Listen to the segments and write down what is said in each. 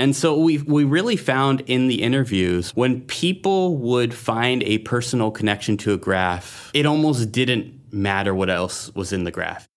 And so we we really found in the interviews when people would find a personal connection to a graph, it almost didn't matter what else was in the graph.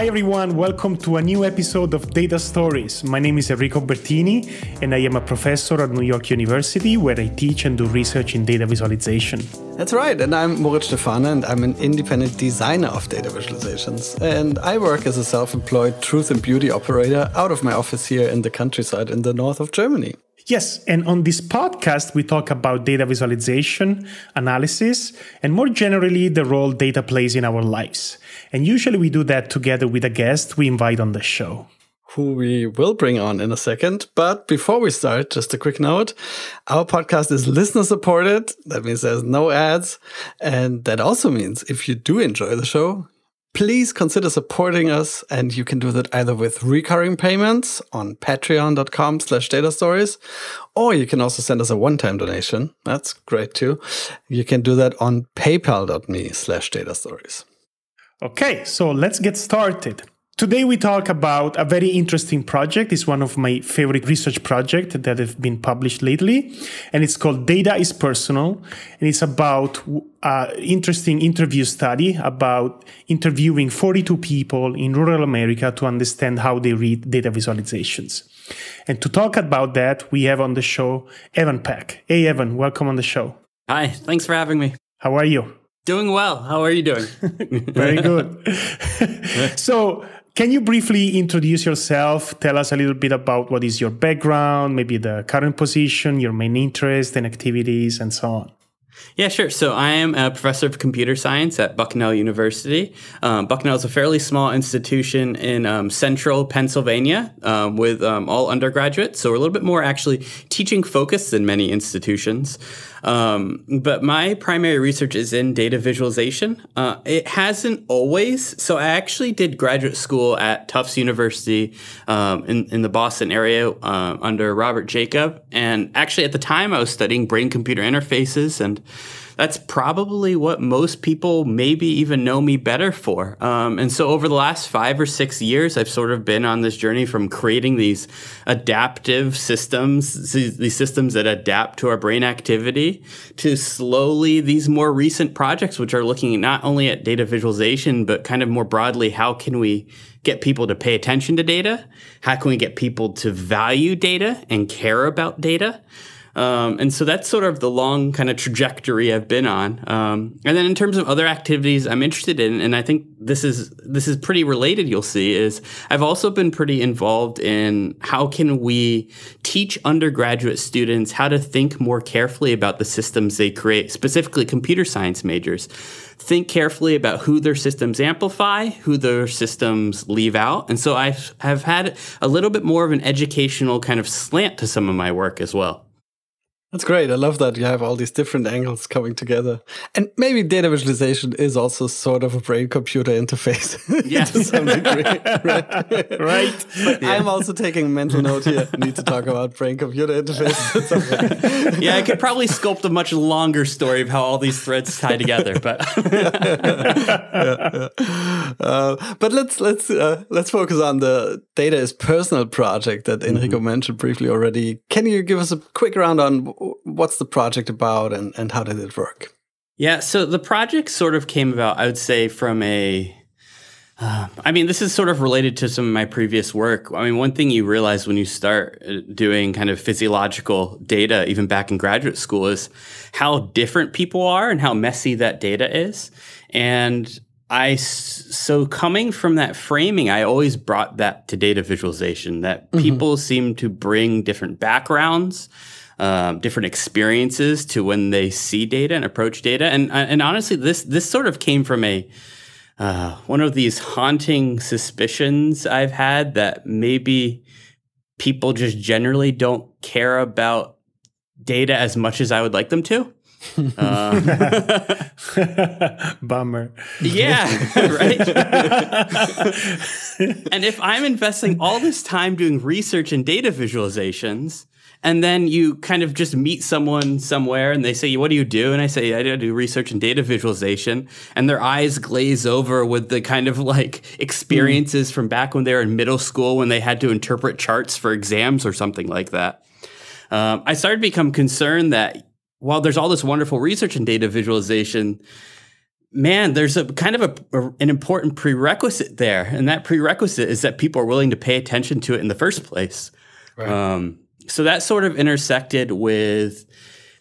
Hi everyone, welcome to a new episode of Data Stories. My name is Enrico Bertini and I am a professor at New York University where I teach and do research in data visualization. That's right, and I'm Moritz Stefaner and I'm an independent designer of data visualizations. And I work as a self employed truth and beauty operator out of my office here in the countryside in the north of Germany. Yes, and on this podcast, we talk about data visualization, analysis, and more generally, the role data plays in our lives. And usually we do that together with a guest we invite on the show. Who we will bring on in a second. But before we start, just a quick note our podcast is listener supported. That means there's no ads. And that also means if you do enjoy the show, please consider supporting us and you can do that either with recurring payments on patreon.com slash data stories or you can also send us a one-time donation. That's great too. You can do that on paypal.me slash data stories okay so let's get started Today we talk about a very interesting project. It's one of my favorite research projects that have been published lately, and it's called Data is Personal, and it's about an interesting interview study about interviewing 42 people in rural America to understand how they read data visualizations. And to talk about that, we have on the show Evan Peck. Hey Evan, welcome on the show. Hi, thanks for having me. How are you? Doing well. How are you doing? Very good. so, can you briefly introduce yourself? Tell us a little bit about what is your background, maybe the current position, your main interests and activities, and so on. Yeah, sure. So I am a professor of computer science at Bucknell University. Um, Bucknell is a fairly small institution in um, central Pennsylvania um, with um, all undergraduates. So we're a little bit more actually teaching focused than many institutions. Um, but my primary research is in data visualization. Uh, it hasn't always. So I actually did graduate school at Tufts University um, in, in the Boston area uh, under Robert Jacob. And actually, at the time, I was studying brain computer interfaces and that's probably what most people maybe even know me better for. Um, and so over the last five or six years, I've sort of been on this journey from creating these adaptive systems, these systems that adapt to our brain activity, to slowly these more recent projects, which are looking not only at data visualization, but kind of more broadly, how can we get people to pay attention to data? How can we get people to value data and care about data? Um, and so that's sort of the long kind of trajectory I've been on. Um, and then in terms of other activities I'm interested in, and I think this is this is pretty related. You'll see is I've also been pretty involved in how can we teach undergraduate students how to think more carefully about the systems they create, specifically computer science majors. Think carefully about who their systems amplify, who their systems leave out. And so I have had a little bit more of an educational kind of slant to some of my work as well. That's great. I love that you have all these different angles coming together. And maybe data visualization is also sort of a brain computer interface yes. to some degree. right. right. But yeah. I'm also taking mental note here. Need to talk about brain computer interface. yeah, I could probably sculpt a much longer story of how all these threads tie together, but yeah, yeah, uh, but let's let's uh, let's focus on the data is personal project that Enrico mm -hmm. mentioned briefly already. Can you give us a quick round on what's the project about and, and how did it work? Yeah, so the project sort of came about, I would say, from a. Uh, I mean, this is sort of related to some of my previous work. I mean, one thing you realize when you start uh, doing kind of physiological data, even back in graduate school, is how different people are and how messy that data is. And I so coming from that framing, I always brought that to data visualization. That mm-hmm. people seem to bring different backgrounds um, different experiences to when they see data and approach data. And uh, and honestly, this this sort of came from a uh, one of these haunting suspicions I've had that maybe people just generally don't care about data as much as I would like them to. Um, Bummer. Yeah, right. and if I'm investing all this time doing research and data visualizations, and then you kind of just meet someone somewhere and they say, What do you do? And I say, I do research and data visualization. And their eyes glaze over with the kind of like experiences mm. from back when they were in middle school when they had to interpret charts for exams or something like that. Um, I started to become concerned that while there's all this wonderful research and data visualization, man, there's a kind of a, a, an important prerequisite there, and that prerequisite is that people are willing to pay attention to it in the first place. Right. Um, so that sort of intersected with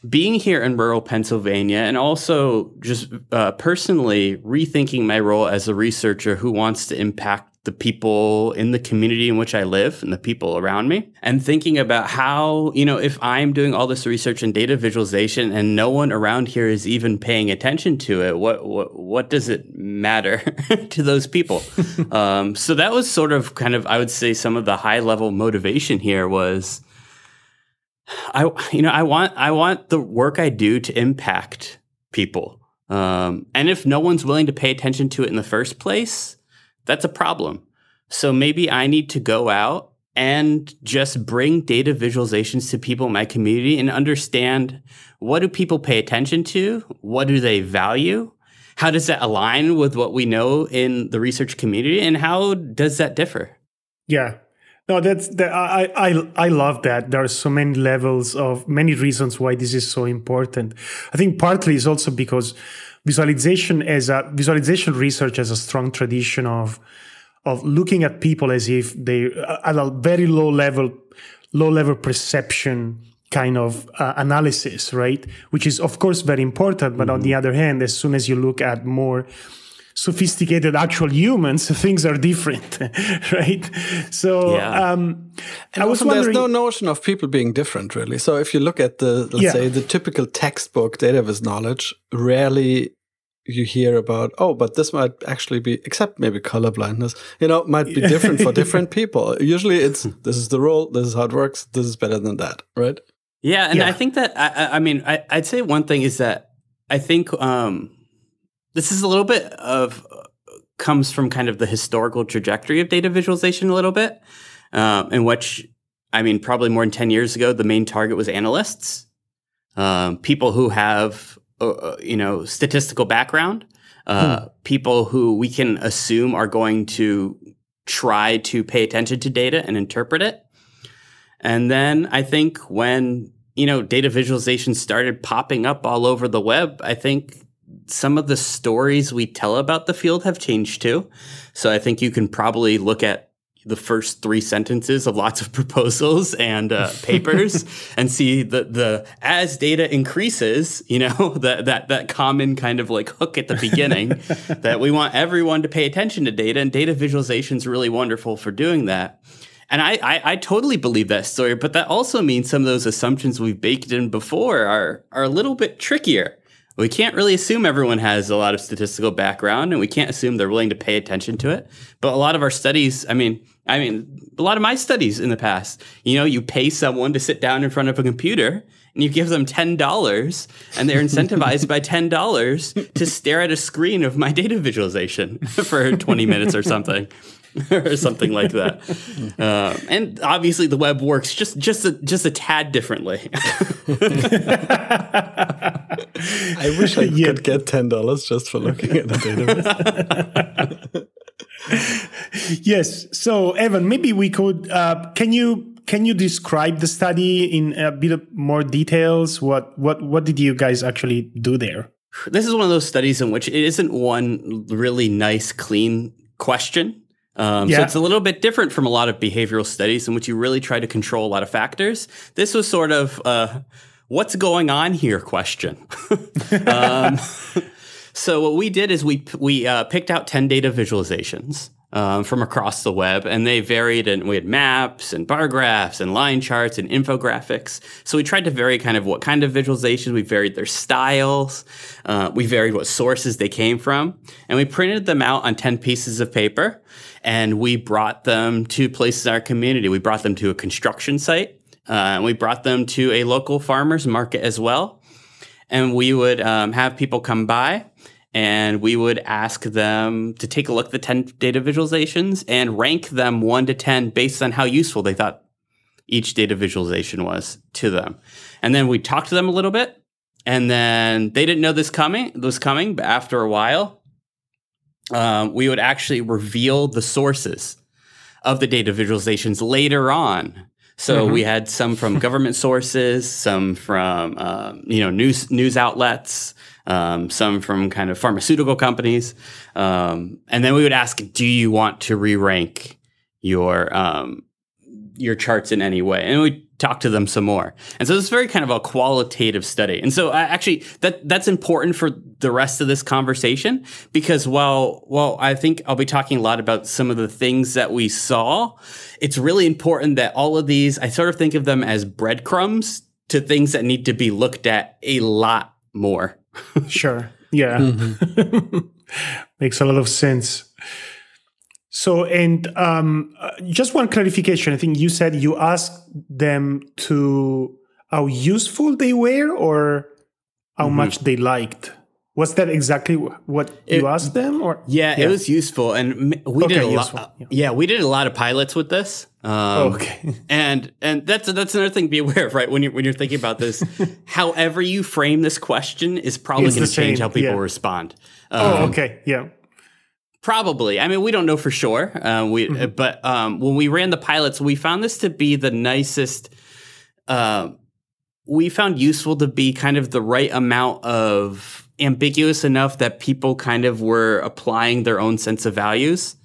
being here in rural Pennsylvania and also just uh, personally rethinking my role as a researcher who wants to impact the people in the community in which I live and the people around me, and thinking about how, you know, if I'm doing all this research and data visualization and no one around here is even paying attention to it, what what what does it matter to those people? um, so that was sort of kind of I would say some of the high level motivation here was I you know I want I want the work I do to impact people. Um, and if no one's willing to pay attention to it in the first place, that's a problem. So maybe I need to go out and just bring data visualizations to people in my community and understand what do people pay attention to? What do they value? How does that align with what we know in the research community and how does that differ? Yeah, no, that's that. I I I love that. There are so many levels of many reasons why this is so important. I think partly is also because visualization as a visualization research has a strong tradition of of looking at people as if they at a very low level low level perception kind of uh, analysis, right? Which is of course very important, but mm-hmm. on the other hand, as soon as you look at more sophisticated actual humans, things are different, right? So, yeah. um, and I was wondering, there's no notion of people being different, really. So, if you look at the, let's yeah. say, the typical textbook data viz knowledge, rarely you hear about, oh, but this might actually be, except maybe color blindness, you know, might be different for different people. Usually it's, this is the rule this is how it works, this is better than that, right? Yeah. And yeah. I think that, I, I mean, I, would say one thing is that I think, um, this is a little bit of comes from kind of the historical trajectory of data visualization a little bit, um, in which I mean, probably more than ten years ago, the main target was analysts, um, people who have uh, uh you know statistical background, uh, hmm. people who we can assume are going to try to pay attention to data and interpret it. And then I think when you know data visualization started popping up all over the web, I think some of the stories we tell about the field have changed too. So I think you can probably look at the first three sentences of lots of proposals and uh, papers and see the the as data increases, you know, that that that common kind of like hook at the beginning that we want everyone to pay attention to data and data visualization is really wonderful for doing that. And I, I, I totally believe that story, but that also means some of those assumptions we've baked in before are are a little bit trickier we can't really assume everyone has a lot of statistical background and we can't assume they're willing to pay attention to it. But a lot of our studies, I mean, I mean, a lot of my studies in the past, you know, you pay someone to sit down in front of a computer and you give them $10 and they're incentivized by $10 to stare at a screen of my data visualization for 20 minutes or something. or something like that. Uh, and obviously, the web works just just a, just a tad differently. I wish I yeah. could get ten dollars just for looking at the database. yes. So, Evan, maybe we could. Uh, can you can you describe the study in a bit more details? What what what did you guys actually do there? This is one of those studies in which it isn't one really nice, clean question. Um, yeah. So it's a little bit different from a lot of behavioral studies in which you really try to control a lot of factors. This was sort of uh, what's going on here question. um, so what we did is we we uh, picked out ten data visualizations. Um, from across the web, and they varied, and we had maps and bar graphs and line charts and infographics. So we tried to vary kind of what kind of visualizations. We varied their styles. Uh, we varied what sources they came from, and we printed them out on ten pieces of paper and we brought them to places in our community. We brought them to a construction site. Uh, and we brought them to a local farmers market as well. and we would um, have people come by and we would ask them to take a look at the 10 data visualizations and rank them 1 to 10 based on how useful they thought each data visualization was to them. And then we talked to them a little bit and then they didn't know this coming was coming, but after a while um, we would actually reveal the sources of the data visualizations later on. So mm-hmm. we had some from government sources, some from um, you know news news outlets, um, some from kind of pharmaceutical companies, um, and then we would ask, "Do you want to re-rank your um, your charts in any way?" And we talk to them some more. And so it's very kind of a qualitative study. And so uh, actually that that's important for the rest of this conversation because while while I think I'll be talking a lot about some of the things that we saw, it's really important that all of these I sort of think of them as breadcrumbs to things that need to be looked at a lot more. Sure. Yeah. Mm-hmm. Makes a lot of sense. So, and um, uh, just one clarification. I think you said you asked them to how useful they were or how mm-hmm. much they liked. Was that exactly what it, you asked them? Or yeah, yeah, it was useful, and we okay, did a lot. Yeah. yeah. we did a lot of pilots with this. Um, okay, and and that's that's another thing to be aware of, right? When you're when you're thinking about this, however you frame this question is probably going to change how people yeah. respond. Oh, um, oh, okay, yeah. Probably. I mean, we don't know for sure. Uh, we, mm-hmm. but um, when we ran the pilots, we found this to be the nicest. Uh, we found useful to be kind of the right amount of ambiguous enough that people kind of were applying their own sense of values,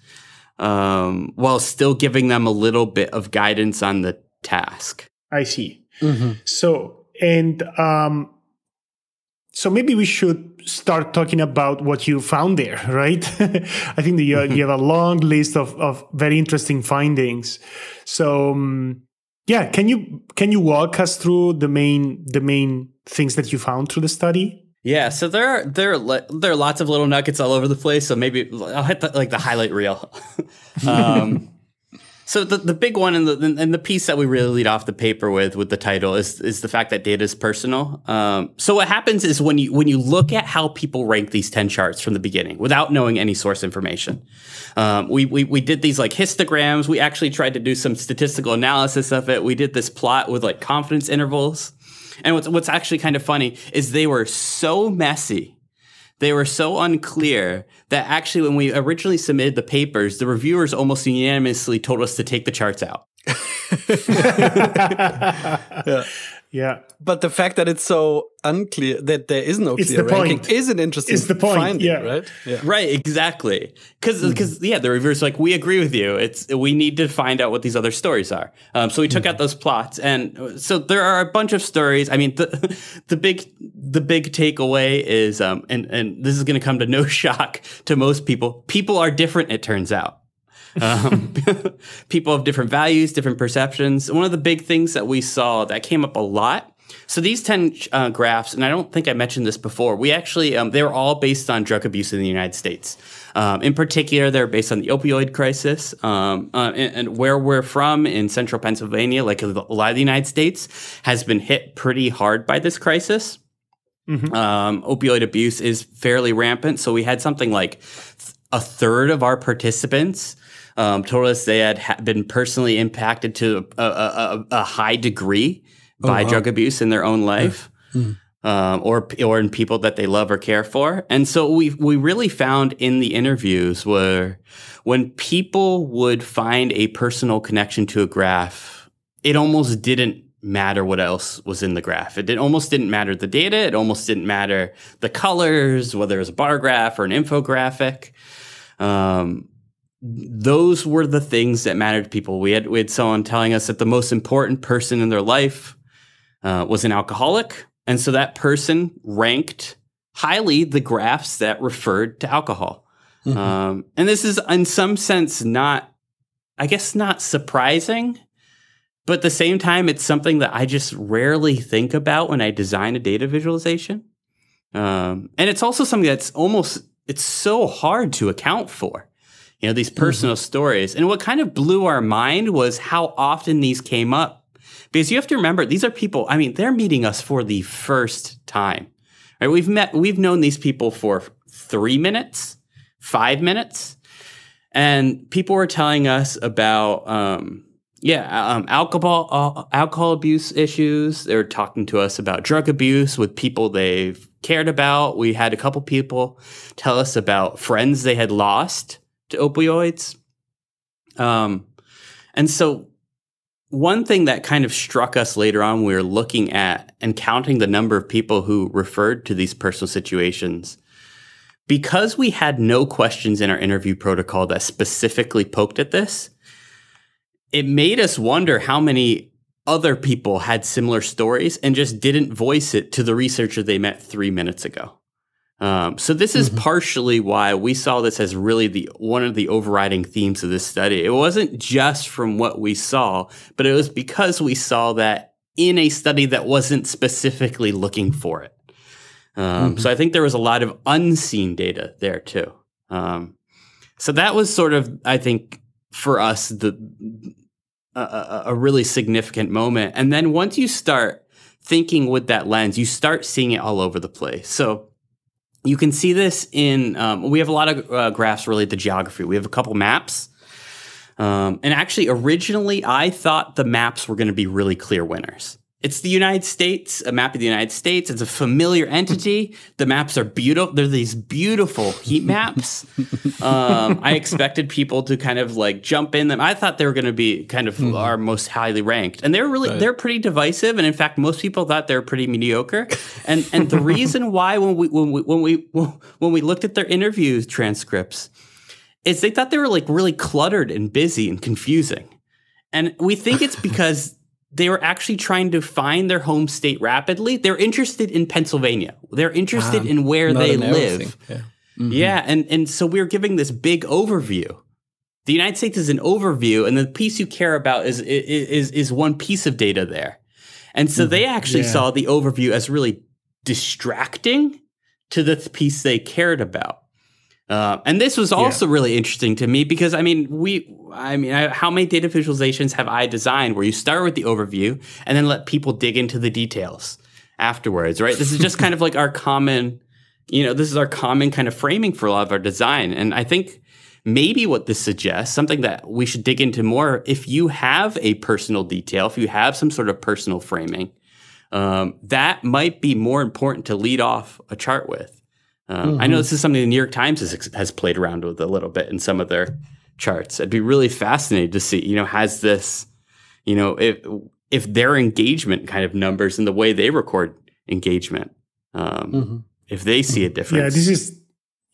um, while still giving them a little bit of guidance on the task. I see. Mm-hmm. So, and um, so maybe we should start talking about what you found there, right? I think that you, you, have a long list of, of very interesting findings. So um, yeah, can you can you walk us through the main the main things that you found through the study? Yeah, so there are there are, there are lots of little nuggets all over the place. So maybe I'll hit the, like the highlight reel. um, so the, the big one and the and the piece that we really lead off the paper with with the title is is the fact that data is personal. Um, so what happens is when you when you look at how people rank these ten charts from the beginning without knowing any source information, um, we, we we did these like histograms. We actually tried to do some statistical analysis of it. We did this plot with like confidence intervals. And what's what's actually kind of funny is they were so messy they were so unclear that actually, when we originally submitted the papers, the reviewers almost unanimously told us to take the charts out. yeah. Yeah. But the fact that it's so unclear that there is no it's clear ranking point. is an interesting it's the point. finding, yeah. right? Yeah. Right, exactly. Because because mm. yeah, the reviewers like we agree with you. It's we need to find out what these other stories are. Um, so we took mm. out those plots, and so there are a bunch of stories. I mean, the the big the big takeaway is, um, and and this is going to come to no shock to most people. People are different. It turns out. Um, people have different values, different perceptions. One of the big things that we saw that came up a lot. So these ten uh, graphs, and I don't think I mentioned this before. We actually um, they were all based on drug abuse in the United States. Um, in particular, they're based on the opioid crisis um, uh, and, and, where we're from in central Pennsylvania, like a lot of the United States, has been hit pretty hard by this crisis. Mm-hmm. Um, opioid abuse is fairly rampant. So we had something like a third of our participants um, told us they had ha- been personally impacted to a, a, a high degree oh, by wow. drug abuse in their own life. Mm. Um, or or in people that they love or care for, and so we we really found in the interviews where when people would find a personal connection to a graph, it almost didn't matter what else was in the graph. It did, almost didn't matter the data. It almost didn't matter the colors, whether it was a bar graph or an infographic. Um, those were the things that mattered to people. We had we had someone telling us that the most important person in their life uh, was an alcoholic, and so that person ranked highly the graphs that referred to alcohol. Mm-hmm. Um, and this is, in some sense, not, I guess, not surprising, but at the same time, it's something that I just rarely think about when I design a data visualization. Um, and it's also something that's almost it's so hard to account for you know, these mm-hmm. personal mm-hmm. stories. And what kind of blew our mind was how often these came up. Because you have to remember, these are people, I mean, they're meeting us for the first time. Right? We've met, we've known these people for three minutes, five minutes, and people were telling us about, um, yeah, um, alcohol uh, alcohol abuse issues. They were talking to us about drug abuse with people they've cared about. We had a couple people tell us about friends they had lost to opioids. Um, and so one thing that kind of struck us later on, we were looking at and counting the number of people who referred to these personal situations. Because we had no questions in our interview protocol that specifically poked at this, it made us wonder how many other people had similar stories and just didn't voice it to the researcher they met three minutes ago. Um, so this is mm-hmm. partially why we saw this as really the one of the overriding themes of this study. It wasn't just from what we saw, but it was because we saw that in a study that wasn't specifically looking for it. Um, mm-hmm. So I think there was a lot of unseen data there too. Um, so that was sort of, I think, for us the a, a really significant moment. And then once you start thinking with that lens, you start seeing it all over the place. So you can see this in, um, we have a lot of uh, graphs related to geography. We have a couple maps. Um, and actually, originally, I thought the maps were going to be really clear winners. It's the United States, a map of the United States. It's a familiar entity. The maps are beautiful. They're these beautiful heat maps. um, I expected people to kind of like jump in them. I thought they were going to be kind of mm. our most highly ranked, and they're really right. they're pretty divisive. And in fact, most people thought they're pretty mediocre. And and the reason why when we when we when we when we looked at their interview transcripts is they thought they were like really cluttered and busy and confusing. And we think it's because they were actually trying to find their home state rapidly. They're interested in Pennsylvania. They're interested um, in where they live. Yeah. Mm-hmm. yeah, and and so we are giving this big overview. The United States is an overview, and the piece you care about is is is one piece of data there. And so mm-hmm. they actually yeah. saw the overview as really distracting to the piece they cared about. Uh, and this was also yeah. really interesting to me because I mean, we, I mean, I, how many data visualizations have I designed where you start with the overview and then let people dig into the details afterwards, right? This is just kind of like our common, you know, this is our common kind of framing for a lot of our design. And I think maybe what this suggests, something that we should dig into more, if you have a personal detail, if you have some sort of personal framing, um, that might be more important to lead off a chart with. Um, mm-hmm. I know mm-hmm. this is something the New York Times has, has played around with a little bit in some of their charts. I'd be really fascinated to see, you know, has this, you know, if if their engagement kind of numbers and the way they record engagement, um, mm-hmm. if they see a difference. Yeah, this is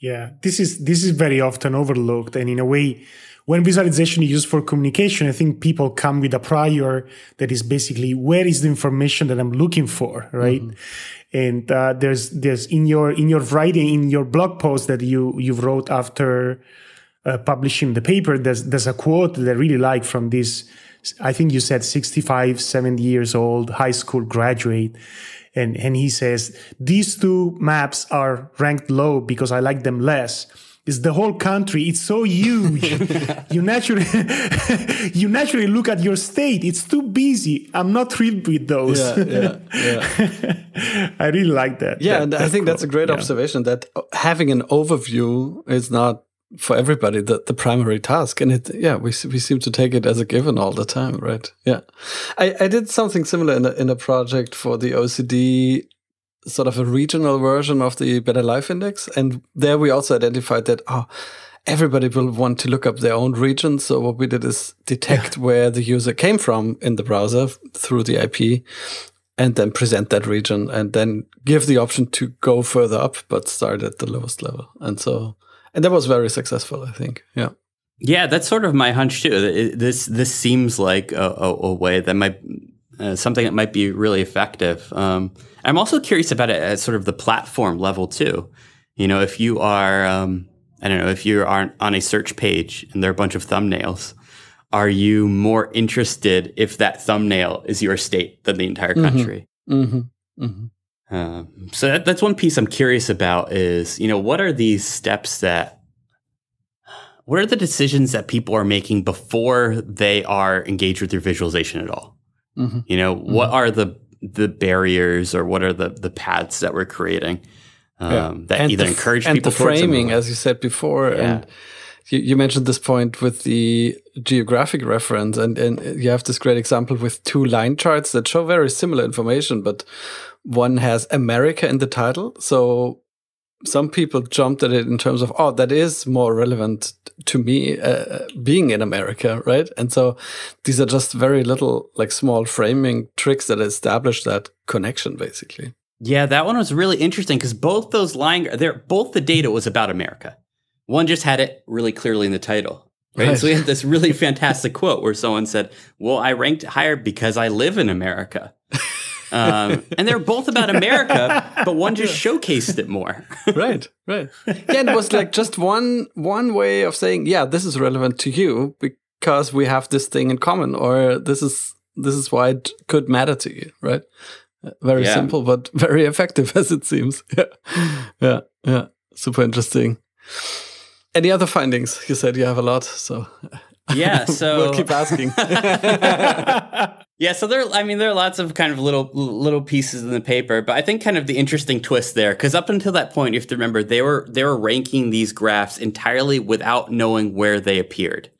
yeah, this is this is very often overlooked, and in a way, when visualization is used for communication, I think people come with a prior that is basically where is the information that I'm looking for, right? Mm-hmm. And uh, there's there's in your in your writing in your blog post that you you wrote after uh, publishing the paper there's there's a quote that i really like from this. I think you said 65 70 years old high school graduate. And and he says these two maps are ranked low because i like them less is the whole country. It's so huge. you naturally you naturally look at your state. It's too busy. I'm not thrilled with those. Yeah, yeah, yeah. I really like that. Yeah, that, and I think that's a great yeah. observation that having an overview is not for everybody the, the primary task and it yeah we, we seem to take it as a given all the time right yeah i, I did something similar in a, in a project for the OECD sort of a regional version of the Better Life Index. And there we also identified that, oh, everybody will want to look up their own region. So what we did is detect yeah. where the user came from in the browser through the IP and then present that region and then give the option to go further up, but start at the lowest level. And so, and that was very successful, I think. Yeah. Yeah, that's sort of my hunch too. This this seems like a, a, a way that might uh, something that might be really effective. Um, I'm also curious about it at sort of the platform level too. You know, if you are, um, I don't know, if you are on a search page and there are a bunch of thumbnails, are you more interested if that thumbnail is your state than the entire mm-hmm. country? Mm-hmm. Mm-hmm. Um, so that, that's one piece I'm curious about is, you know, what are these steps that, what are the decisions that people are making before they are engaged with your visualization at all? Mm-hmm. You know, what mm-hmm. are the the barriers or what are the the paths that we're creating um, Yeah. that And either the encourage and people the towards them or framing, as you said before, Yeah. and you, you mentioned this point with the geographic reference, and and you have this great example with two line charts that show very similar information, but one has America in the title, so some people jumped at it in terms of oh that is more relevant to me uh, being in america right and so these are just very little like small framing tricks that establish that connection basically Yeah, that one was really interesting because both those line, they're both the data was about America. One just had it really clearly in the title. Right? Right. So we had this really fantastic quote where someone said, "Well, I ranked higher because I live in America," um, and they're both about America, but one just showcased it more. right right. Yeah it was like just one one way of saying yeah this is relevant to you because we have this thing in common or this is this is why it could matter to you right? Uh, very Yeah. simple but very effective as it seems. Yeah yeah yeah. Super interesting. Any other findings? You said you have a lot so yeah, so we'll keep asking Yeah, so there. I mean, there are lots of kind of little little pieces in the paper, but I think kind of the interesting twist there, because up until that point, you have to remember they were they were ranking these graphs entirely without knowing where they appeared,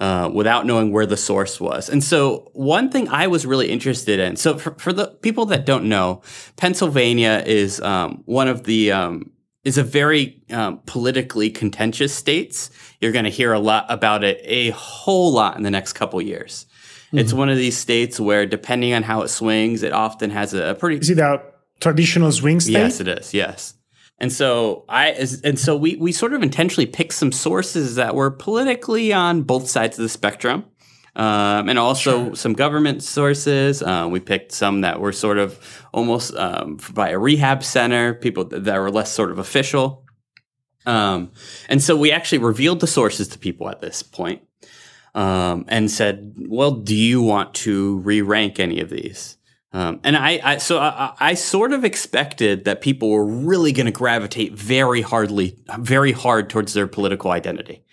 uh, without knowing where the source was. And so, one thing I was really interested in. So, for, for the people that don't know, Pennsylvania is um, one of the um, is a very um, politically contentious states. You're going to hear a lot about it, a whole lot in the next couple years. It's one of these states where, depending on how it swings, it often has a, a pretty Is it a traditional swing state? Yes, it is. Yes. And so I and so we we sort of intentionally picked some sources that were politically on both sides of the spectrum. Um, and also some government sources. Uh, we picked some that were sort of almost um, by a rehab center, people that, that were less sort of official. Um, and so we actually revealed the sources to people at this point um, and said, "Well, do you want to re-rank any of these?" Um, and I, I so I, I sort of expected that people were really going to gravitate very hardly, very hard towards their political identity.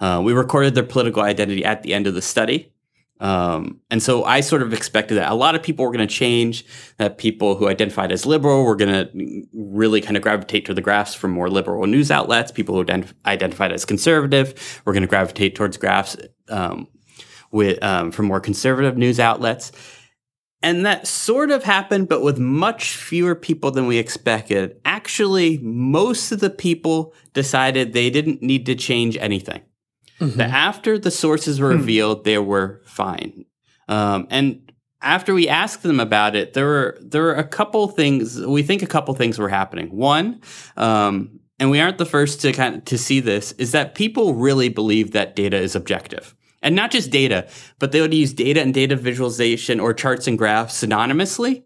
Uh, we recorded their political identity at the end of the study. Um, and so I sort of expected that a lot of people were going to change, that people who identified as liberal were going to really kind of gravitate to the graphs from more liberal news outlets. People who ident- identified as conservative were going to gravitate towards graphs um, with um, from more conservative news outlets. And that sort of happened, but with much fewer people than we expected. Actually, most of the people decided they didn't need to change anything. That after the sources were revealed, they were fine. Um, and after we asked them about it, there were there were a couple things. We think a couple things were happening. One, um, and we aren't the first to kind of to see this, is that people really believe that data is objective. And not just data, but they would use data and data visualization or charts and graphs synonymously.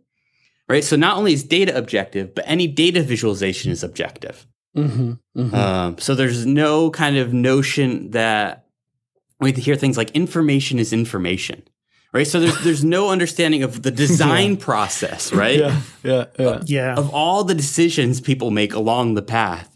Right? So not only is data objective, but any data visualization is objective. Hmm hmm Um, so there's no kind of notion that we hear things like information is information, right? So there's there's no understanding of the design process, right? yeah yeah yeah Yeah. Of all the decisions people make along the path.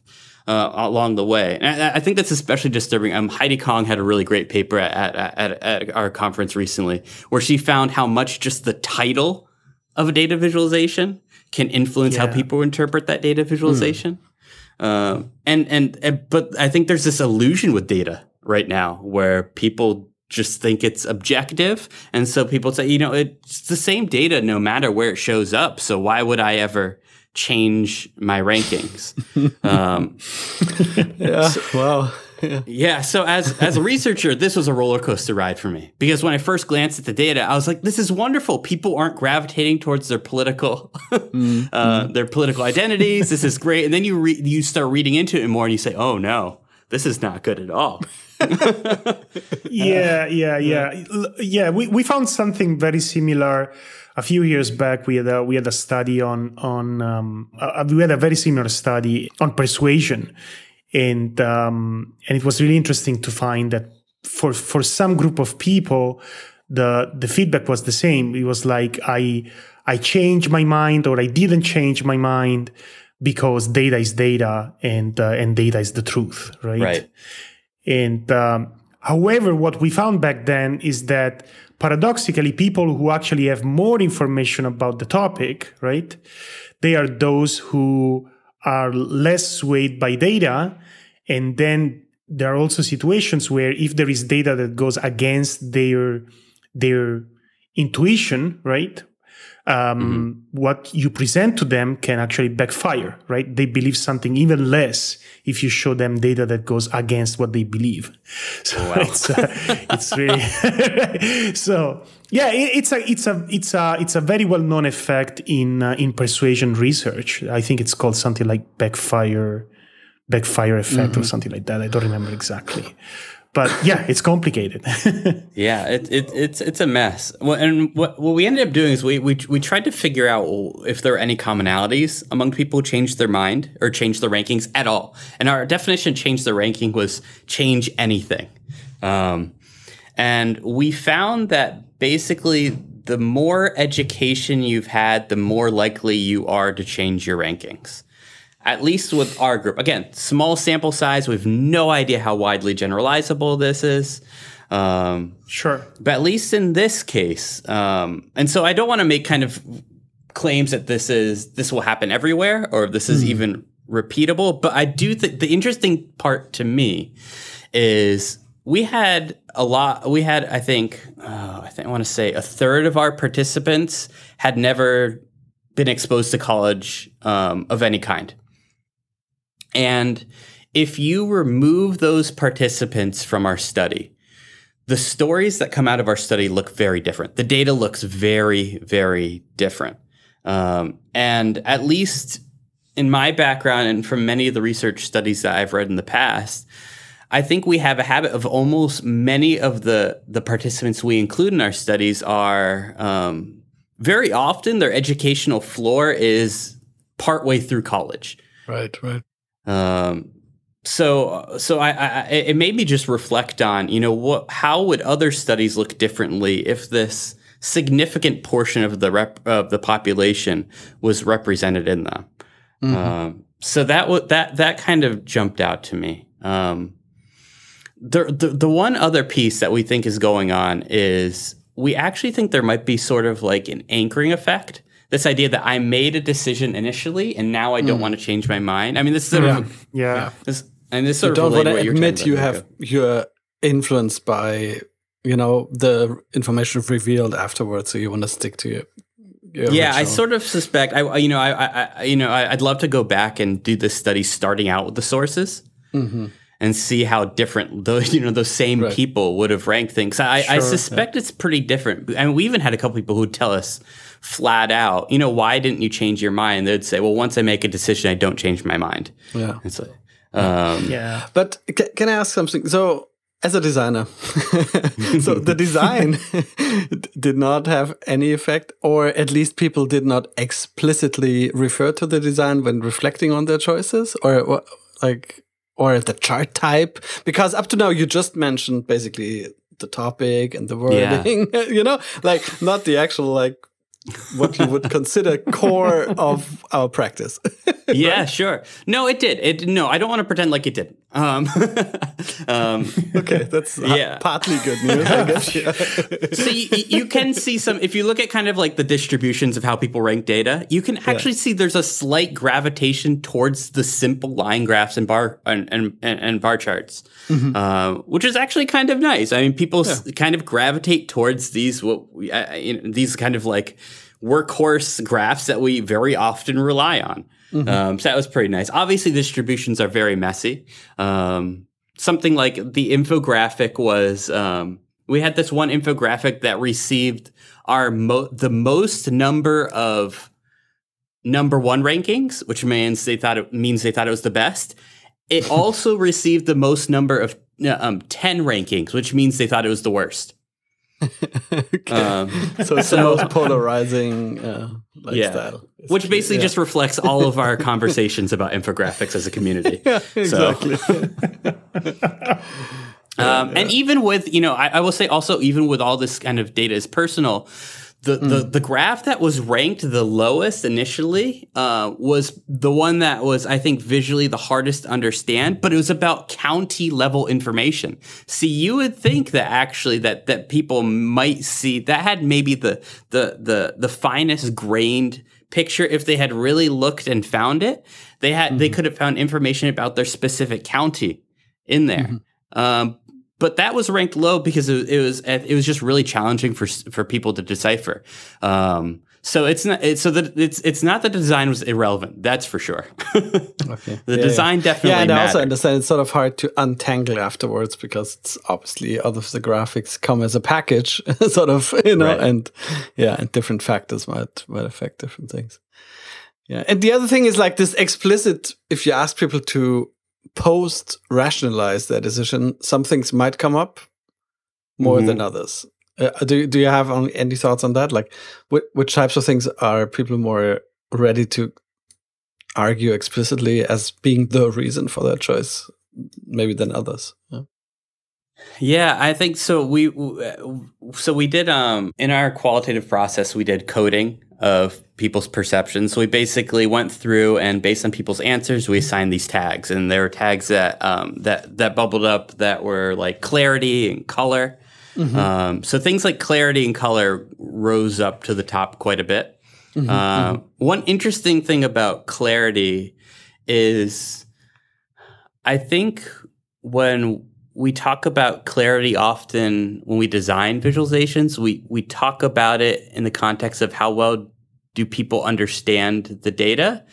Uh, along the way, and I, I think that's especially disturbing. Um, Heidi Kong had a really great paper at, at, at, at our conference recently, where she found how much just the title of a data visualization can influence how people interpret that data visualization. Um, and, and and but I think there's this illusion with data right now where people just think it's objective, and so people say, you know, it's the same data no matter where it shows up. So why would I ever change my rankings? um, yeah wow yeah yeah. So as as a researcher, this was a roller coaster ride for me because when I first glanced at the data, I was like, "This is wonderful. People aren't gravitating towards their political uh, their political identities. This is great." And then you re- you start reading into it more, and you say, "Oh no, this is not good at all." yeah, yeah, yeah, yeah. We we found something very similar a few years back. We had a we had a study on on um, uh, we had a very similar study on persuasion, and um, and it was really interesting to find that for for some group of people, the the feedback was the same. It was like I I changed my mind or I didn't change my mind because data is data and uh, and data is the truth, right? Right. And um, however, what we found back then is that paradoxically, people who actually have more information about the topic, right? They are those who are less swayed by data. And then there are also situations where if there is data that goes against their, their intuition, right? Um, mm-hmm. what you present to them can actually backfire, right? They believe something even less if you show them data that goes against what they believe. So wow. it's, uh, it's really, so yeah, it, it's a, it's a, it's a, it's a very well known effect in, uh, in persuasion research. I think it's called something like backfire, backfire effect mm-hmm. or something like that. I don't remember exactly but yeah, it's complicated. yeah, it, it, it's it's a mess. Well, and what what we ended up doing is we, we we tried to figure out if there are any commonalities among people who changed their mind or changed their rankings at all. And our definition change their ranking was change anything. Um, and we found that basically the more education you've had, the more likely you are to change your rankings at least with our group. Again, small sample size. We have no idea how widely generalizable this is. Um, sure. But at least in this case, um, and so I don't want to make kind of claims that this is this will happen everywhere or this is mm. even repeatable. But I do think the interesting part to me is we had a lot. We had, I think, uh, I think I want to say a third of our participants had never been exposed to college um, of any kind. And if you remove those participants from our study, the stories that come out of our study look very different. The data looks very, very different. Um, and at least in my background and from many of the research studies that I've read in the past, I think we have a habit of almost many of the the participants we include in our studies are um, very often their educational floor is partway through college. Right, right. Um, so so I, I, it made me just reflect on you know what how would other studies look differently if this significant portion of the rep, of the population was represented in them. Mm-hmm. Um, so that w- that that kind of jumped out to me. Um, the, the the one other piece that we think is going on is we actually think there might be sort of like an anchoring effect this idea that I made a decision initially and now I don't mm. want to change my mind. I mean, this is sort yeah. of yeah. yeah. This, and this sort you of don't want to admit you have you're influenced by you know the information revealed afterwards, so you want to stick to it. Yeah, I sort of suspect. I you know I, I you know I, would love to go back and do this study starting out with the sources. Mm-hmm and see how different those you know those same right. people would have ranked things. I, sure, I suspect yeah. it's pretty different. I mean, we even had a couple people who tell us flat out, you know, why didn't you change your mind? They'd say, well, once I make a decision, I don't change my mind. Yeah. It's like, um, yeah. But can I ask something? So, as a designer, so the design did not have any effect, or at least people did not explicitly refer to the design when reflecting on their choices, or like or the chart type? Because up to now, you just mentioned basically the topic and the wording, yeah. you know, like not the actual like what you would consider core of our practice. yeah, sure. No, it did. It no, I don't want to pretend like it did. Um, um, okay, that's yeah. partly good news, I guess. Yeah. so you, you, can see some if you look at kind of like the distributions of how people rank data, you can actually yeah. see there's a slight gravitation towards the simple line graphs and bar and and, and bar charts, mm-hmm. uh, which is actually kind of nice. I mean, people yeah. kind of gravitate towards these what we, uh, you know, these kind of like workhorse graphs that we very often rely on. Mm-hmm. Um, so that was pretty nice. Obviously, distributions are very messy. Um, something like the infographic was um, we had this one infographic that received our mo- the most number of number one rankings, which means they thought it means they thought it was the best. It also received the most number of um, ten rankings, which means they thought it was the worst. okay. um, so it's so, the most polarizing uh, lifestyle. Yeah. Which basically yeah. just reflects all of our conversations about infographics as a community. yeah, exactly. um, and even with, you know, I, I will say also, even with all this kind of data is personal, the, the, the graph that was ranked the lowest initially uh, was the one that was, I think, visually the hardest to understand, but it was about county level information. See, you would think that actually that that people might see that had maybe the the the the finest grained picture if they had really looked and found it. They had mm-hmm. they could have found information about their specific county in there. Mm-hmm. Um, but that was ranked low because it, it, was it was just really challenging for for people to decipher. Um, so it's not it's, so that it's it's not that the design was irrelevant. That's for sure. okay. The yeah, design yeah. definitely. Yeah, and mattered. I also understand it's sort of hard to untangle afterwards because it's obviously all of the graphics come as a package, sort of you know, right. and yeah, and different factors might might affect different things. Yeah, and the other thing is like this explicit. If you ask people to post rationalize their decision, some things might come up more mm-hmm. than others. Uh, do do you have any thoughts on that? Like, which, which types of things are people more ready to argue explicitly as being the reason for their choice, maybe than others? Yeah. Yeah, I think so. We so we did um in our qualitative process we did coding of people's perceptions. So we basically went through and based on people's answers, we assigned these tags, and there were tags that um, that that bubbled up that were like clarity and color. Mm-hmm. Um, so things like clarity and color rose up to the top quite a bit. Mm-hmm. Uh, mm-hmm. One interesting thing about clarity is, I think when we talk about clarity often when we design visualizations. We we talk about it in the context of how well do people understand the data.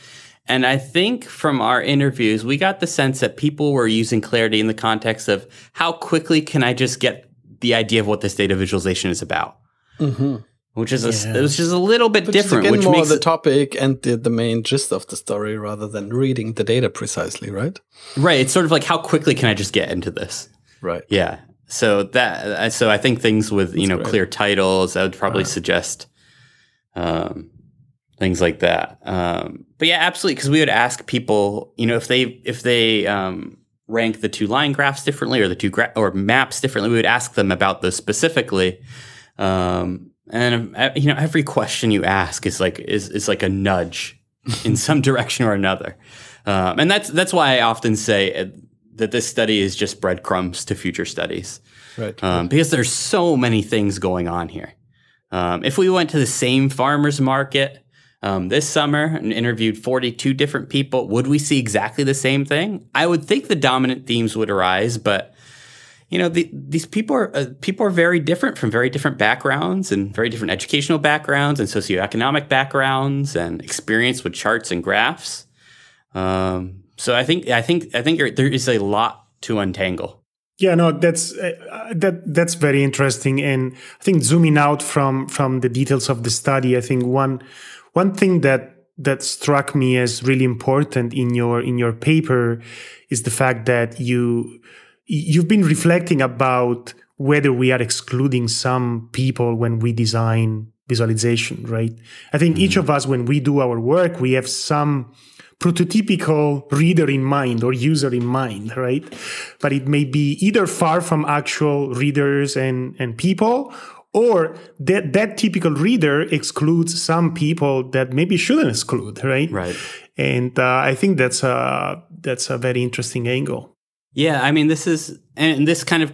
And I think from our interviews, we got the sense that people were using clarity in the context of how quickly can I just get the idea of what this data visualization is about. Mm-hmm. Which is a, which is a little bit which different. which more makes the topic and the, the main gist of the story rather than reading the data precisely, right? Right. It's sort of like how quickly can I just get into this? Right. Yeah. So that uh, so I think things with That's you know great. clear titles, I would probably uh-huh. suggest um, things like that. Um, but yeah, absolutely, because we would ask people, you know, if they if they um, rank the two line graphs differently or the two gra- or maps differently, we would ask them about those specifically. Um, and uh, you know, every question you ask is like is is like a nudge in some direction or another. Um, and that's that's why I often say uh, that this study is just breadcrumbs to future studies. Right. Um, because there's so many things going on here. Um, if we went to the same farmers market um, this summer and interviewed 42 different people, would we see exactly the same thing? I would think the dominant themes would arise, but you know, the, these people are uh, people are very different from very different backgrounds and very different educational backgrounds and socioeconomic backgrounds and experience with charts and graphs. Um, so I think I think I think there is a lot to untangle. Yeah, no, that's uh, that that's very interesting, and I think zooming out from from the details of the study, I think one one thing that that struck me as really important in your in your paper is the fact that you you've been reflecting about whether we are excluding some people when we design visualization, right? I think mm-hmm. each of us, when we do our work, we have some prototypical reader in mind or user in mind, right? But it may be either far from actual readers and, and people, or that, that typical reader excludes some people that maybe shouldn't exclude, right? Right. And uh, I think that's a, that's a very interesting angle. Yeah. I mean, this is, and this kind of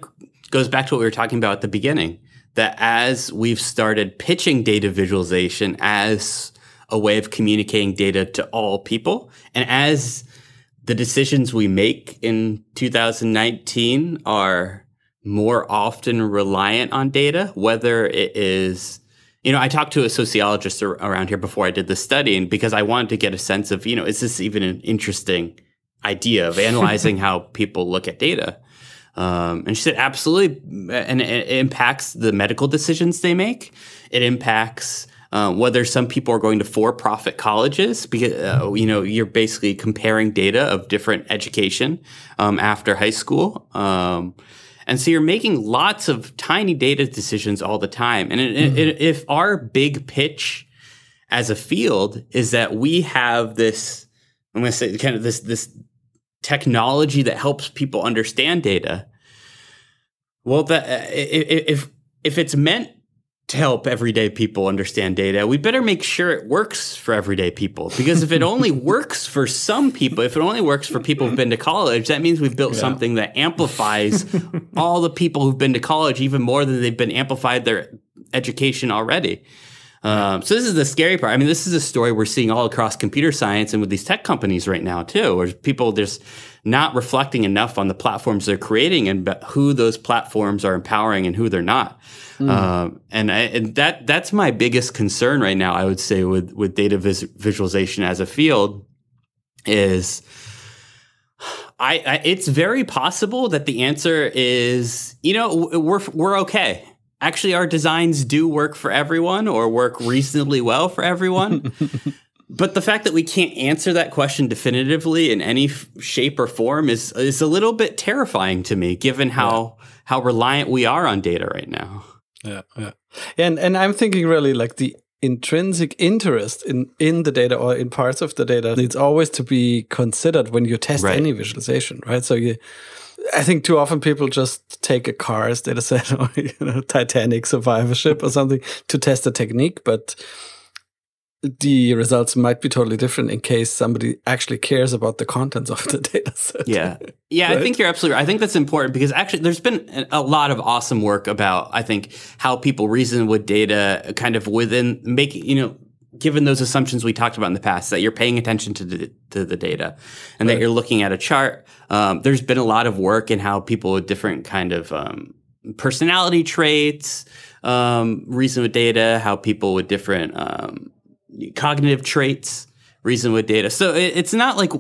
goes back to what we were talking about at the beginning that as we've started pitching data visualization as a way of communicating data to all people. And as the decisions we make in 2019 are more often reliant on data, whether it is, you know, I talked to a sociologist around here before I did the study, and because I wanted to get a sense of, you know, is this even an interesting idea of analyzing how people look at data? Um, and she said, absolutely. And it impacts the medical decisions they make. It impacts um, whether some people are going to for-profit colleges because uh, you know you're basically comparing data of different education um, after high school. Um, and so you're making lots of tiny data decisions all the time. And it, mm-hmm. it, if our big pitch as a field is that we have this, I'm going to say kind of this this technology that helps people understand data. Well, that if if if it's meant to help everyday people understand data, we better make sure it works for everyday people. Because if it only works for some people, if it only works for people who've been to college, that means we've built yeah. something that amplifies all the people who've been to college even more than they've been amplified their education already. Um, so this is the scary part. I mean, this is a story we're seeing all across computer science and with these tech companies right now too, where people just not reflecting enough on the platforms they're creating and who those platforms are empowering and who they're not. Mm. Um, and, I, and, that that's my biggest concern right now. I would say with with data vis- visualization as a field is. I, I, it's very possible that the answer is you know we're we're okay actually our designs do work for everyone or work reasonably well for everyone. but the fact that we can't answer that question definitively in any f- shape or form is is a little bit terrifying to me given how yeah. how reliant we are on data right now. Yeah, yeah. And and I'm thinking really like the intrinsic interest in in the data or in parts of the data needs always to be considered when you test right. any visualization, right? So you I think too often people just take a Cars data set or you know Titanic survivorship or something to test a technique, but the results might be totally different in case somebody actually cares about the contents of the data set. Yeah. Yeah, right? I think you're absolutely right. I think that's important because actually there's been a lot of awesome work about I think how people reason with data kind of within making, you know, given those assumptions we talked about in the past that you're paying attention to the, to the data and right. that you're looking at a chart um, there's been a lot of work in how people with different kind of um, personality traits um, reason with data how people with different um, cognitive traits reason with data so it, it's not like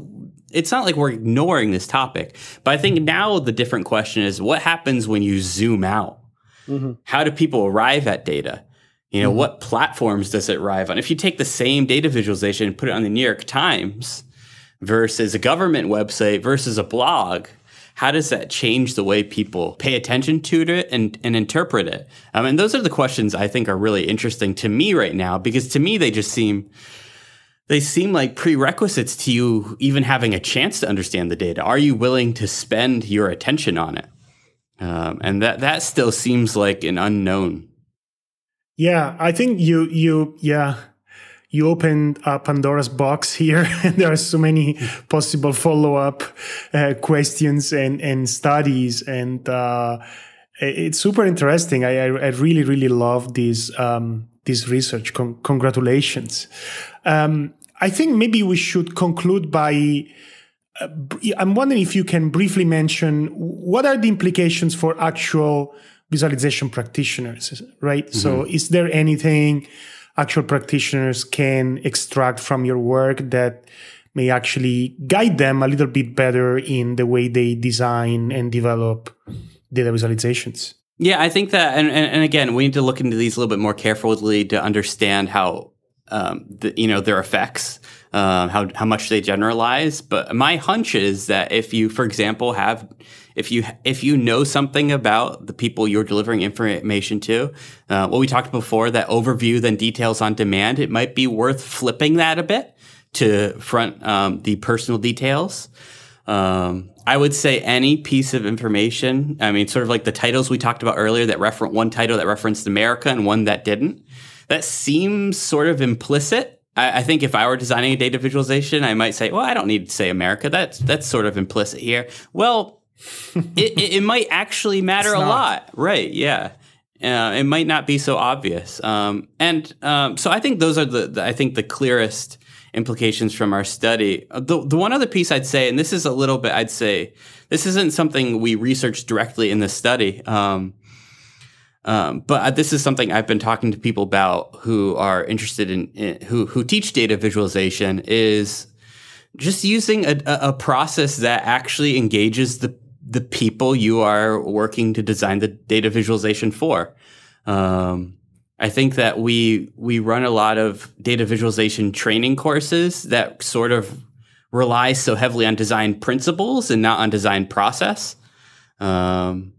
it's not like we're ignoring this topic but i think now the different question is what happens when you zoom out mm-hmm. how do people arrive at data you know, mm-hmm. what platforms does it arrive on? If you take the same data visualization and put it on the New York Times versus a government website versus a blog, how does that change the way people pay attention to it and, and interpret it? I mean, those are the questions I think are really interesting to me right now because to me they just seem they seem like prerequisites to you even having a chance to understand the data. Are you willing to spend your attention on it? Um, and that that still seems like an unknown yeah, I think you you yeah you opened a Pandora's box here, and there are so many possible follow up uh, questions and and studies, and uh, it's super interesting. I, I really really love this um, this research. Con- congratulations. Um, I think maybe we should conclude by. Uh, I'm wondering if you can briefly mention what are the implications for actual visualization practitioners, right? Mm-hmm. So is there anything actual practitioners can extract from your work that may actually guide them a little bit better in the way they design and develop data visualizations? Yeah, I think that, and, and, and again, we need to look into these a little bit more carefully to understand how, um, the, you know, their effects, uh, how how much they generalize. But my hunch is that if you, for example, have if you if you know something about the people you're delivering information to, uh, what we talked before, that overview then details on demand, it might be worth flipping that a bit to front um, the personal details. Um, I would say any piece of information. I mean, sort of like the titles we talked about earlier that reference one title that referenced America and one that didn't. That seems sort of implicit. I, I, think if I were designing a data visualization, I might say, "Well, I don't need to say America. That's that's sort of implicit here." Well, it, it, it, might actually matter a lot. Right. Yeah. Uh, it might not be so obvious. Um, and um, so I think those are the, the, I think the clearest implications from our study. Uh, the, the one other piece I'd say, and this is a little bit, I'd say, this isn't something we researched directly in the study. Um, um, but this is something I've been talking to people about who are interested in, in who who teach data visualization is just using a, a process that actually engages the the people you are working to design the data visualization for. Um, I think that we we run a lot of data visualization training courses that sort of rely so heavily on design principles and not on design process. Um,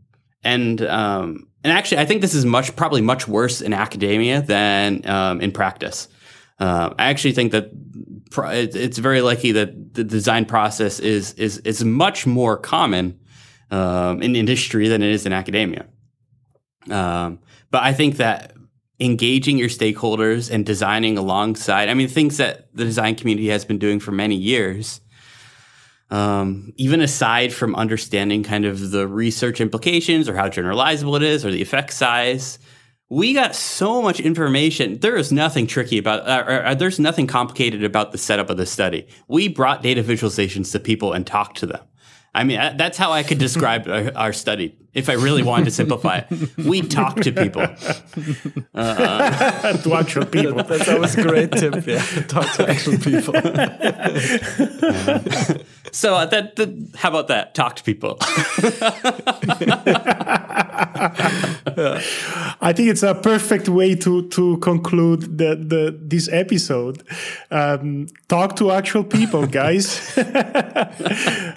and um, and actually, I think this is much probably much worse in academia than um, in practice. Uh, I actually think that it's very likely that the design process is is is much more common um, in industry than it is in academia. Um, but I think that engaging your stakeholders and designing alongside. I mean, things that the design community has been doing for many years. Um, even aside from understanding kind of the research implications or how generalizable it is or the effect size, we got so much information. There is nothing tricky about, uh, or, or, there's nothing complicated about the setup of the study. We brought data visualizations to people and talked to them. I mean, that's how I could describe our, our, study if I really wanted to simplify it. We talk to people. Uh, to actual people. That's always a great tip. Yeah, talk to actual people. so uh, that, that, how about that? Talk to people. I think it's a perfect way to to conclude the, the this episode. Um, talk to actual people, guys.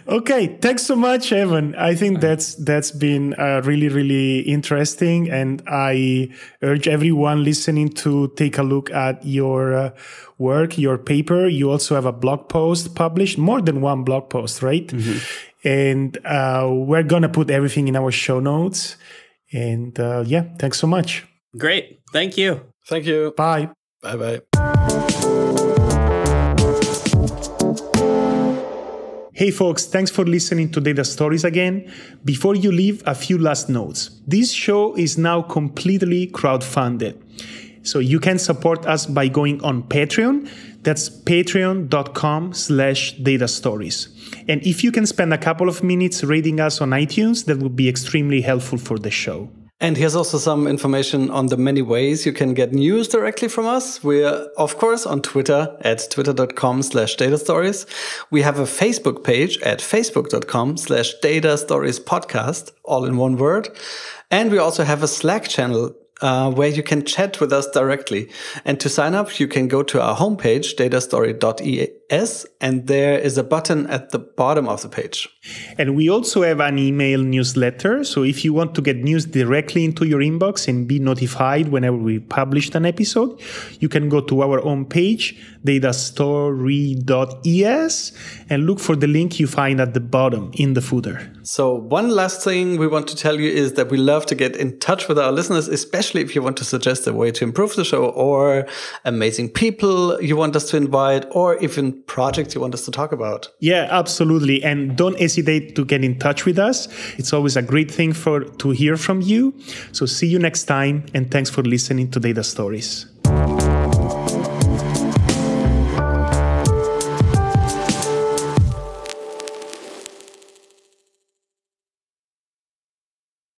okay, thanks so much, Evan. I think that's that's been uh, really really interesting, and I urge everyone listening to take a look at your uh, work, your paper. You also have a blog post published, more than one blog post, right? Mm-hmm. And uh, we're gonna put everything in our show notes. And uh, yeah, thanks so much. Great. Thank you. Thank you. Bye. Bye bye. Hey folks, thanks for listening to Data Stories again. Before you leave, a few last notes. This show is now completely crowdfunded. So you can support us by going on Patreon. That's patreon.com slash data stories. And if you can spend a couple of minutes rating us on iTunes, that would be extremely helpful for the show. And here's also some information on the many ways you can get news directly from us. We're, of course, on Twitter at twitter.com slash data stories. We have a Facebook page at facebook.com slash data stories podcast, all in one word. And we also have a Slack channel uh, where you can chat with us directly. And to sign up, you can go to our homepage, datastory.es, and there is a button at the bottom of the page. And we also have an email newsletter. So if you want to get news directly into your inbox and be notified whenever we publish an episode, you can go to our homepage, datastory.es, and look for the link you find at the bottom in the footer. So, one last thing we want to tell you is that we love to get in touch with our listeners, especially if you want to suggest a way to improve the show or amazing people you want us to invite or even projects you want us to talk about. Yeah, absolutely. And don't hesitate to get in touch with us. It's always a great thing for to hear from you. So, see you next time and thanks for listening to Data Stories.